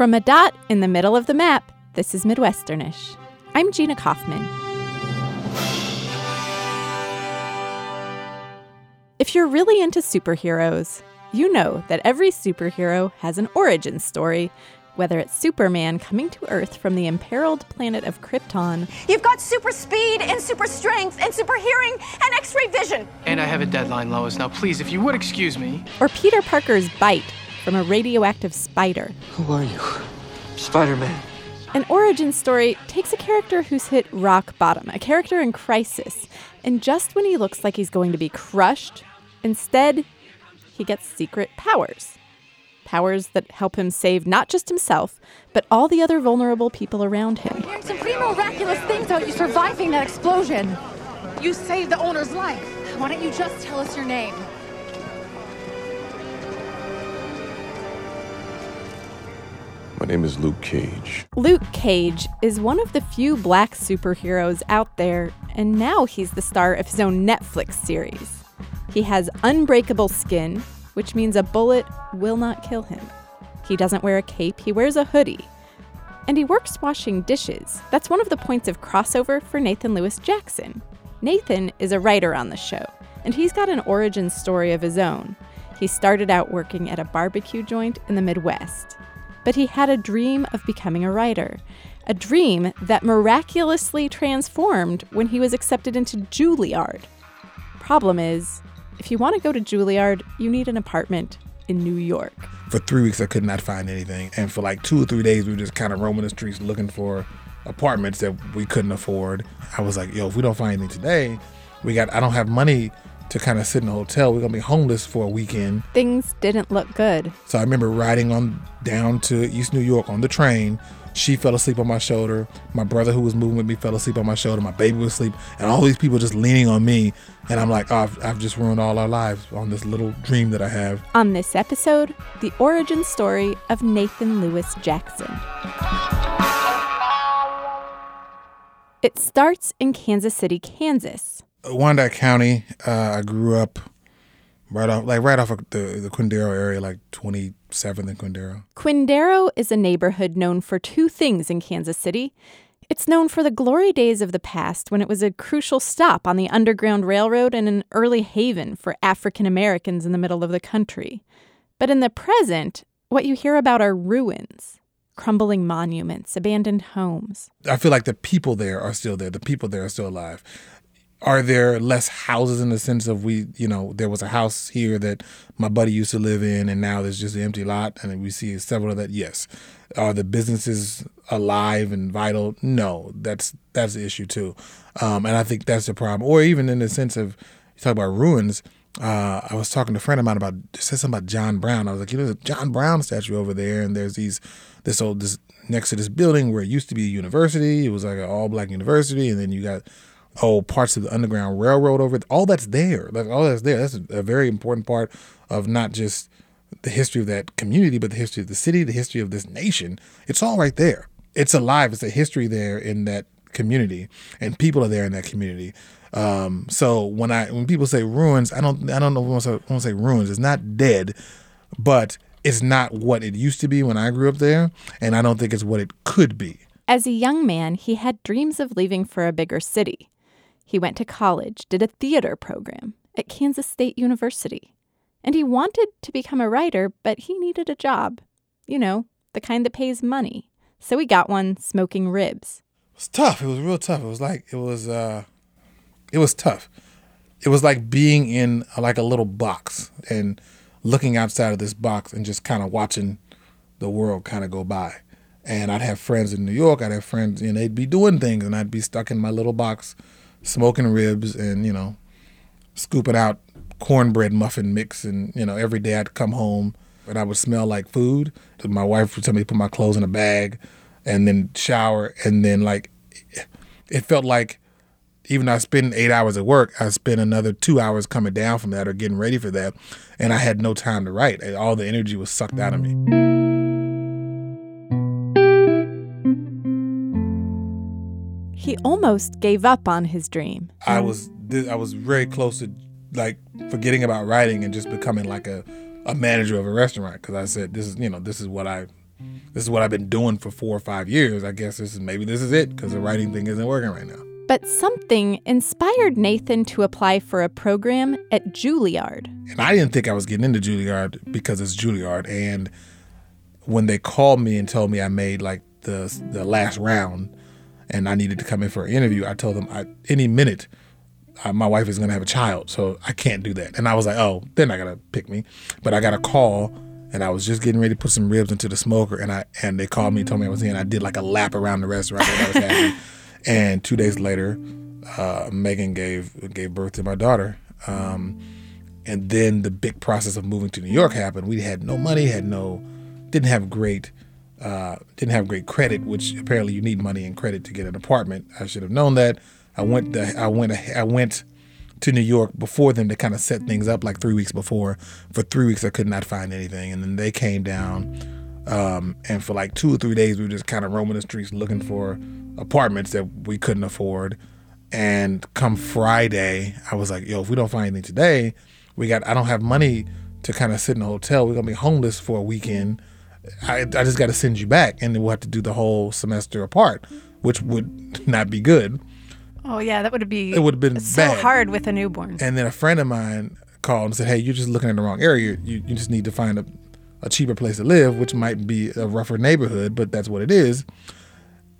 From a dot in the middle of the map, this is Midwesternish. I'm Gina Kaufmann. If you're really into superheroes, you know that every superhero has an origin story, whether it's Superman coming to Earth from the imperiled planet of Krypton. You've got super speed and super strength and super hearing and x ray vision. And I have a deadline, Lois. Now, please, if you would excuse me. Or Peter Parker's bite from a radioactive spider. Who are you? Spider Man. An origin story takes a character who's hit rock bottom, a character in crisis, and just when he looks like he's going to be crushed, instead, he gets secret powers. Powers that help him save not just himself, but all the other vulnerable people around him. Hearing some pretty miraculous things about you surviving that explosion. You saved the owner's life. Why don't you just tell us your name? My name is Luke Cage. Luke Cage is one of the few black superheroes out there, and now he's the star of his own Netflix series. He has unbreakable skin, which means a bullet will not kill him. He doesn't wear a cape, he wears a hoodie. And he works washing dishes. That's one of the points of crossover for Nathan Louis Jackson. Nathan is a writer on the show, and he's got an origin story of his own. He started out working at a barbecue joint in the Midwest but he had a dream of becoming a writer. A dream that miraculously transformed when he was accepted into Juilliard. Problem is, if you want to go to Juilliard, you need an apartment in New York. For three weeks, I could not find anything. And for like two or three days, we were just kind of roaming the streets looking for apartments that we couldn't afford. I was like, yo, if we don't find anything today, we got, I don't have money to kind of sit in a hotel. We're gonna be homeless for a weekend. Things didn't look good. So I remember riding on down to East New York on the train. She fell asleep on my shoulder. My brother, who was moving with me, fell asleep on my shoulder. My baby was asleep, and all these people just leaning on me. And I'm like, oh, I've, I've just ruined all our lives on this little dream that I have. On this episode, the origin story of Nathan Louis Jackson. It starts in Kansas City, Kansas. Wyandotte County. Uh, I grew up right off, like right off of the the Quindaro area, like 27th and Quindaro. Quindaro is a neighborhood known for two things in Kansas City. It's known for the glory days of the past when it was a crucial stop on the Underground Railroad and an early haven for African Americans in the middle of the country. But in the present, what you hear about are ruins crumbling monuments, abandoned homes. I feel like the people there are still there. The people there are still alive are there less houses in the sense of we you know there was a house here that my buddy used to live in and now there's just an empty lot? And we see several of that yes. Are the businesses alive and vital? No that's that's the issue too. Um, and i think that's the problem. Or even in the sense of you talk about ruins uh, I was talking to a friend of mine about said something about John Brown. I was like, you know, there's a John Brown statue over there, and there's these this old this next to this building where it used to be a university. It was like an all black university, and then you got oh parts of the underground railroad over all that's there. Like all that's there. That's a, very important part of not just the history of that community but the history of the city the history of this nation. It's all right there. It's alive. It's a history there in that community and people are there in that community. Um, so when i when people say ruins i don't i don't know want to say ruins. It's not dead but it's not what it used to be when i grew up there and i don't think it's what it could be. As a young man, he had dreams of leaving for a bigger city. He went to college, did a theater program at Kansas State University. And he wanted to become a writer, but he needed a job. You know, the kind that pays money. So he got one smoking ribs. It was tough. It was real tough. It was like it was uh it was tough. It was like being in like a little box and looking outside of this box and just kind of watching the world kind of go by. And I'd have friends in New York, I'd have friends, and they'd be doing things, and I'd be stuck in my little box smoking ribs and you know scooping out cornbread muffin mix and you know every day I'd come home and I would smell like food. My wife would tell me to put my clothes in a bag and then shower and then like it felt like even though I spend eight hours at work, I spend another two hours coming down from that or getting ready for that, and I had no time to write. All the energy was sucked out of me. He almost gave up on his dream. I was I was very close to like forgetting about writing and just becoming like a, a manager of a restaurant because I said this is you know this is what I this is what I've been doing for four or five years. I guess this is maybe this is it because the writing thing isn't working right now. But something inspired Nathan to apply for a program at Juilliard. And I didn't think I was getting into Juilliard because it's Juilliard. And when they called me and told me I made like the the last round and I needed to come in for an interview, I told them I, any minute uh, my wife is going to have a child, so I can't do that. And I was like, oh, they're not going to pick me. But I got a call and I was just getting ready to put some ribs into the smoker and I and they called me and told me I was in. I did like a lap around the restaurant and I was happy. And two days later, uh, Megan gave gave birth to my daughter. Um, and then the big process of moving to New York happened. We had no money, had no, didn't have great, uh, didn't have great credit, which apparently you need money and credit to get an apartment. I should have known that. I went, to, I went, I went to New York before them to kind of set things up, like three weeks before. For three weeks, I could not find anything, and then they came down, um, and for like two or three days, we were just kind of roaming the streets looking for apartments that we couldn't afford. And come Friday, I was like, yo, if we don't find anything today, we got, I don't have money to kind of sit in a hotel. We're to be homeless for a weekend. I, I just got to send you back. And then we'll have to do the whole semester apart, which would not be good. Oh, yeah, that would be, It would have been so bad. hard with a newborn. And then a friend of mine called and said, hey, you're just looking in the wrong area. You, you just need to find a, a cheaper place to live, which might be a rougher neighborhood, but that's what it is.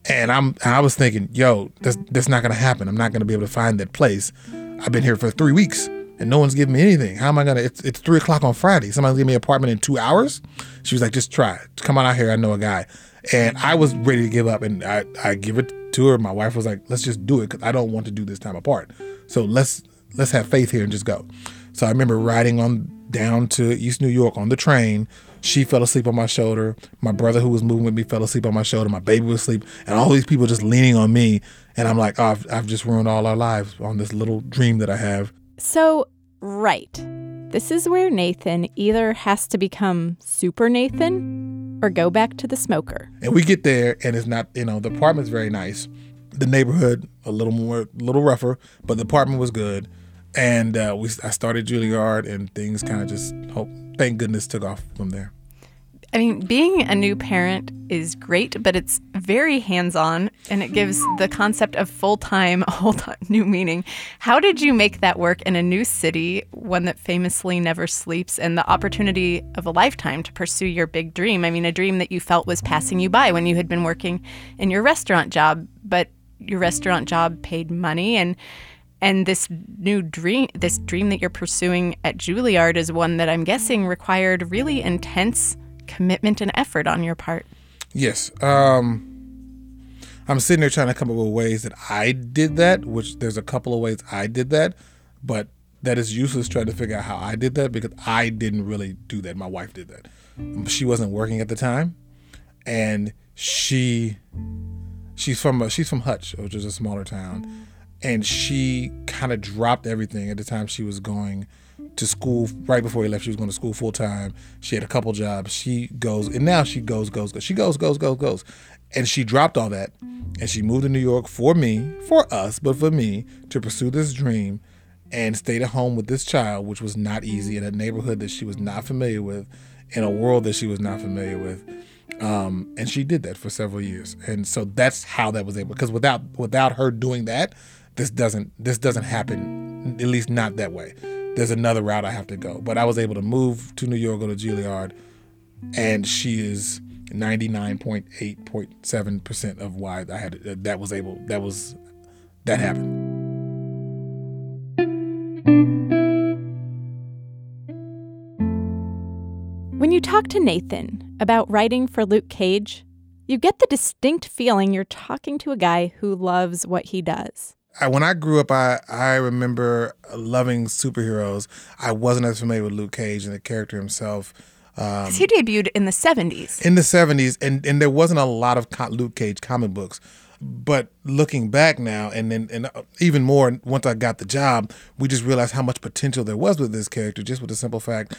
And I'm I was thinking, yo, that's that's not gonna happen. I'm not gonna be able to find that place. I've been here for three weeks and no one's giving me anything. How am I gonna? It's, it's three o'clock on Friday. Somebody's giving me an apartment in two hours. She was like, just try. Come on out here. I know a guy. And I was ready to give up. And I I give it to her. My wife was like, let's just do it because I don't want to do this time apart. So let's let's have faith here and just go. So I remember riding on down to East New York on the train. She fell asleep on my shoulder. My brother, who was moving with me, fell asleep on my shoulder. My baby was asleep, and all these people just leaning on me. And I'm like, oh, I've, I've just ruined all our lives on this little dream that I have. So, right. This is where Nathan either has to become Super Nathan or go back to the smoker. And we get there, and it's not, you know, the apartment's very nice. The neighborhood a little more, a little rougher, but the apartment was good. And uh, we, I started Juilliard, and things kind of just, hope, thank goodness, took off from there. I mean, being a new parent is great, but it's very hands on and it gives the concept of full time a whole new meaning. How did you make that work in a new city, one that famously never sleeps, and the opportunity of a lifetime to pursue your big dream? I mean, a dream that you felt was passing you by when you had been working in your restaurant job, but your restaurant job paid money and and this new dream this dream that you're pursuing at Juilliard is one that I'm guessing required really intense commitment and effort on your part. Yes. Um, I'm sitting there trying to come up with ways that I did that, which there's a couple of ways I did that, but that is useless trying to figure out how I did that because I didn't really do that. My wife did that. She wasn't working at the time, and she she's from a, she's from Hutch, which is a smaller town, and she kind of dropped everything at the time she was going to school right before he left. She was going to school full time. She had a couple jobs. She goes, and now she goes, goes, goes. She goes, goes, goes, goes. And she dropped all that and she moved to New York for me, for us, but for me to pursue this dream and stayed at home with this child, which was not easy in a neighborhood that she was not familiar with, in a world that she was not familiar with. Um, and she did that for several years. And so that's how that was able because without without her doing that, this doesn't this doesn't happen, at least not that way there's another route I have to go. But I was able to move to New York, go to Juilliard, and she is 99.8.7% of why I had uh, that was able that was that happened. When you talk to Nathan about writing for Luke Cage, you get the distinct feeling you're talking to a guy who loves what he does. I, when I grew up, I, I remember loving superheroes. I wasn't as familiar with Luke Cage and the character himself. Um, he debuted in the 70s. In the 70s, and, and there wasn't a lot of Luke Cage comic books. But looking back now, and then and even more once I got the job, we just realized how much potential there was with this character, just with the simple fact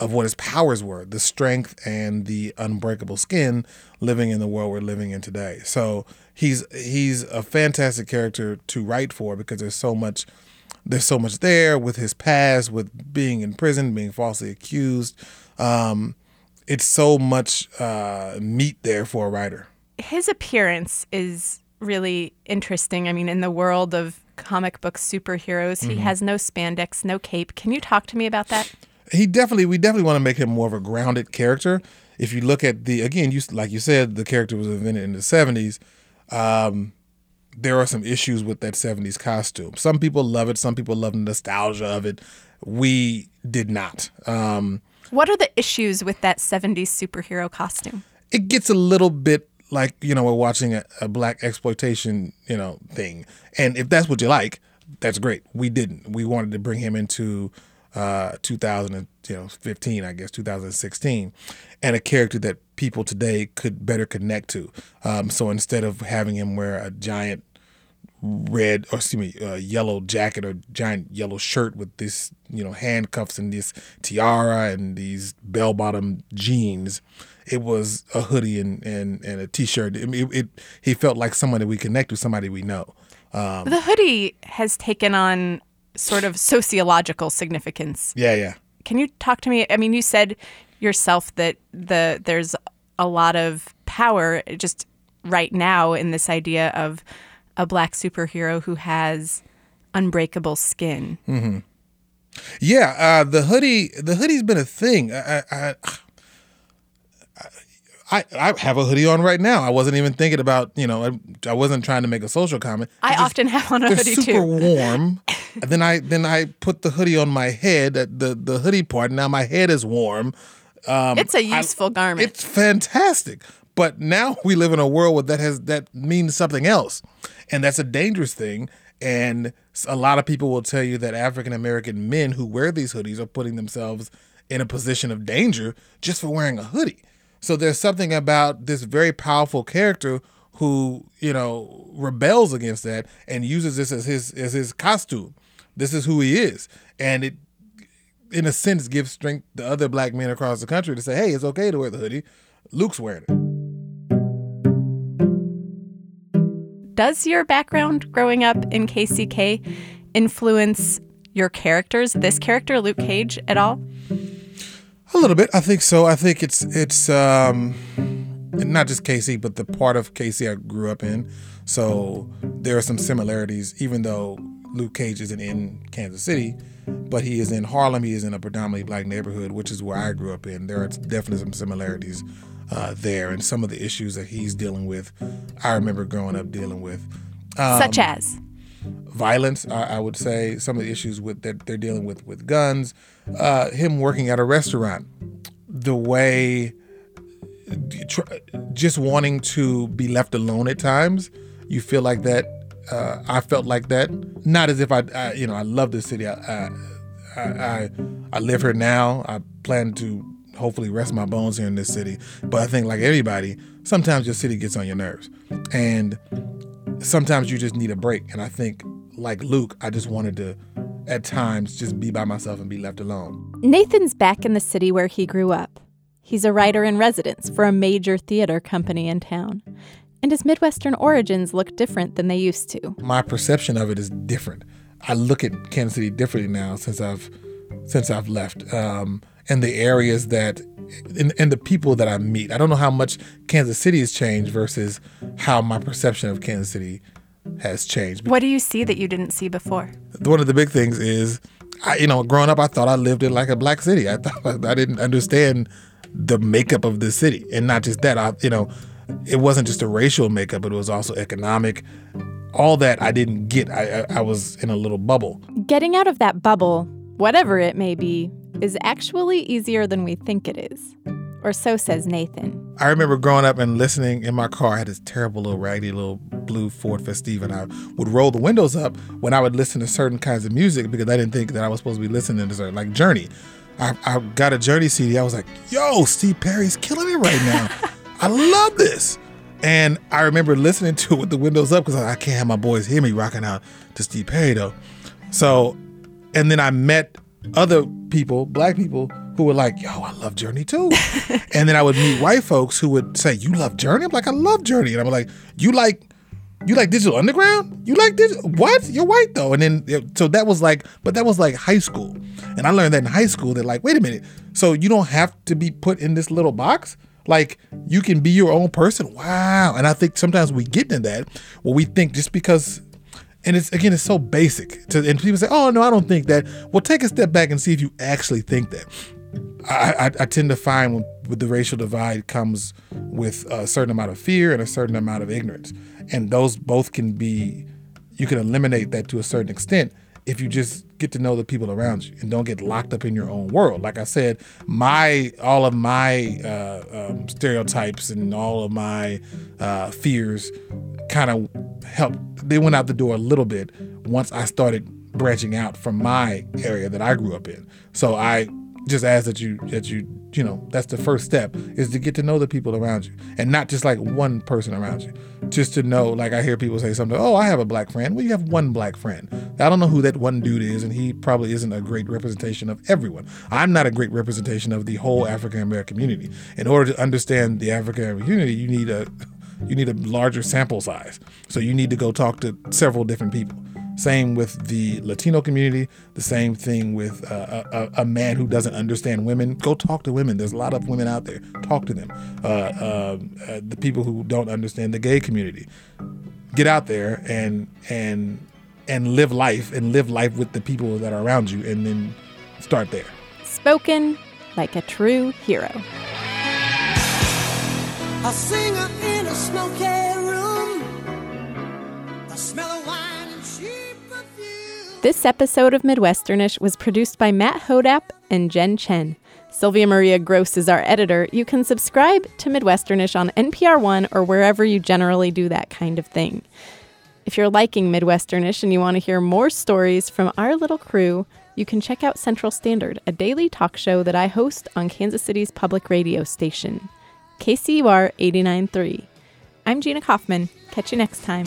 of what his powers were the strength and the unbreakable skin living in the world we're living in today so he's he's a fantastic character to write for because there's so much there's so much there with his past with being in prison being falsely accused um, it's so much uh, meat there for a writer. His appearance is really interesting. I mean, in the world of comic book superheroes, he has no spandex, no cape. Can you talk to me about that? He definitely we definitely want to make him more of a grounded character. If you look at the again, you like you said, the character was invented in the seventies. Um, there are some issues with that seventies costume. Some people love it. Some people love the nostalgia of it. We did not. Um, What are the issues with that 70s superhero costume? it gets a little bit like you know we're watching a, a black exploitation you know thing, and if that's what you like, that's great. We didn't. We wanted to bring him into uh, 2015, I guess 2016, and a character that people today could better connect to. Um, so instead of having him wear a giant red or excuse me uh, yellow jacket or giant yellow shirt with this you know handcuffs and this tiara and these bell bottom jeans it was a hoodie and and, and a t-shirt I mean, it, it he felt like someone that we connect with somebody we know um, The hoodie has taken on sort of sociological significance. yeah yeah Can you talk to me? I mean, you said yourself that the there's a lot of power just right now in this idea of a black superhero who has unbreakable skin. Yeah, uh, the hoodie. The hoodie's been a thing. I, I, I, I have a hoodie on right now. I wasn't even thinking about you know. I, I wasn't trying to make a social comment. I It's just- often have on a hoodie super too. warm. and then I then I put the hoodie on my head. uh, The the hoodie part. Now my head is warm. it's a useful garment. It's fantastic. But now we live in a world where that has that means something else, and that's a dangerous thing. And a lot of people will tell you that African American men who wear these hoodies are putting themselves in a position of danger just for wearing a hoodie. So there's something about this very powerful character who you know rebels against that and uses this as his as his costume. This is who he is, and it in a sense gives strength to other black men across the country to say, hey, it's okay to wear the hoodie. Luke's wearing it. Does your background growing up in KCK influence your characters, this character, Luke Cage, at all? A little bit, I think so. I think it's it's um, not just KC, but the part of KC I grew up in. So there are some similarities, even though Luke Cage isn't in Kansas City, but he is in Harlem. He is in a predominantly black neighborhood, which is where I grew up in. There are definitely some similarities uh, there, and some of the issues that he's dealing with, I remember growing up dealing with. Such as? violence. I, I would say some of the issues with that they're dealing with with guns. Uh, him working at a restaurant, the way just wanting to be left alone at times. You feel like that. Uh, I felt like that. Not as if I, I you know, I love this city. I, I, I, I, live here now. I plan to hopefully rest my bones here in this city. But I think, like everybody, sometimes your city gets on your nerves, and sometimes you just need a break. And I think, like Luke, I just wanted to, at times, just be by myself and be left alone. Nathan's back in the city where he grew up. He's a writer in residence for a major theater company in town. And his Midwestern origins look different than they used to. My perception of it is different. I look at Kansas City differently now since I've since I've left. Um, and the areas that and, and the people that I meet. I don't know how much Kansas City has changed versus how my perception of Kansas City has changed. What do you see that you didn't see before? one of the big things is, I, you know, growing up, I thought I lived in like a black city. I thought I didn't understand the makeup of the city, and not just that. I, you know, it wasn't just a racial makeup; but it was also economic. All that I didn't get. I, I, I was in a little bubble. Getting out of that bubble, whatever it may be, is actually easier than we think it is. Or so says Nathan. I remember growing up and listening in my car. I had this terrible little raggedy little blue Ford Festiva, and I would roll the windows up when I would listen to certain kinds of music because I didn't think that I was supposed to be listening to certain, like Journey. I, I got a Journey CD. I was like, "Yo, Steve Perry's killing it right now. I love this." And I remember listening to it with the windows up because I can't have my boys hear me rocking out to Steve Perry though. So, and then I met other people, black people, who were like, yo, I love Journey too. and then I would meet white folks who would say, You love Journey? I'm like, I love Journey. And I'm like, You like you like Digital Underground? You like this? What? You're white though. And then so that was like, but that was like high school, and I learned that in high school. That like, wait a minute. So you don't have to be put in this little box. Like you can be your own person. Wow. And I think sometimes we get in that where we think just because and it's again it's so basic to, and people say oh no i don't think that well take a step back and see if you actually think that i, I, I tend to find when, with the racial divide comes with a certain amount of fear and a certain amount of ignorance and those both can be you can eliminate that to a certain extent if you just get to know the people around you and don't get locked up in your own world. Like I said, my all of my uh, um, stereotypes and all of my uh, fears kind of helped. They went out the door a little bit once I started branching out from my area that I grew up in. So I just ask that you that you you know that's the first step is to get to know the people around you and not just like one person around you. Just to know like i hear people say something oh i have a black friend. Well you have one black friend. I don't know who that one dude is and he probably isn't a great representation of everyone. I'm not a great representation of the whole african american community. In order to understand the african american community you need a you need a larger sample size. So you need to go talk to several different people same with the Latino community. The same thing with uh, a, a, man who doesn't understand women. Go talk to women. There's a lot of women out there. Talk to them. Uh, uh, uh, the people who don't understand the gay community. Get out there and and and live life and live life with the people that are around you, and then start there. Spoken like a true hero. A singer in a smoky room. This episode of Midwesternish was produced by Matt Hodapp and Jen Chen. Sylvia Maria Gross is our editor. You can subscribe to Midwesternish on NPR One or wherever you generally do that kind of thing. If you're liking Midwesternish and you want to hear more stories from our little crew, you can check out Central Standard, a daily talk show that I host on Kansas City's public radio station, KCUR 89.3. I'm Gina Kaufmann. Catch you next time.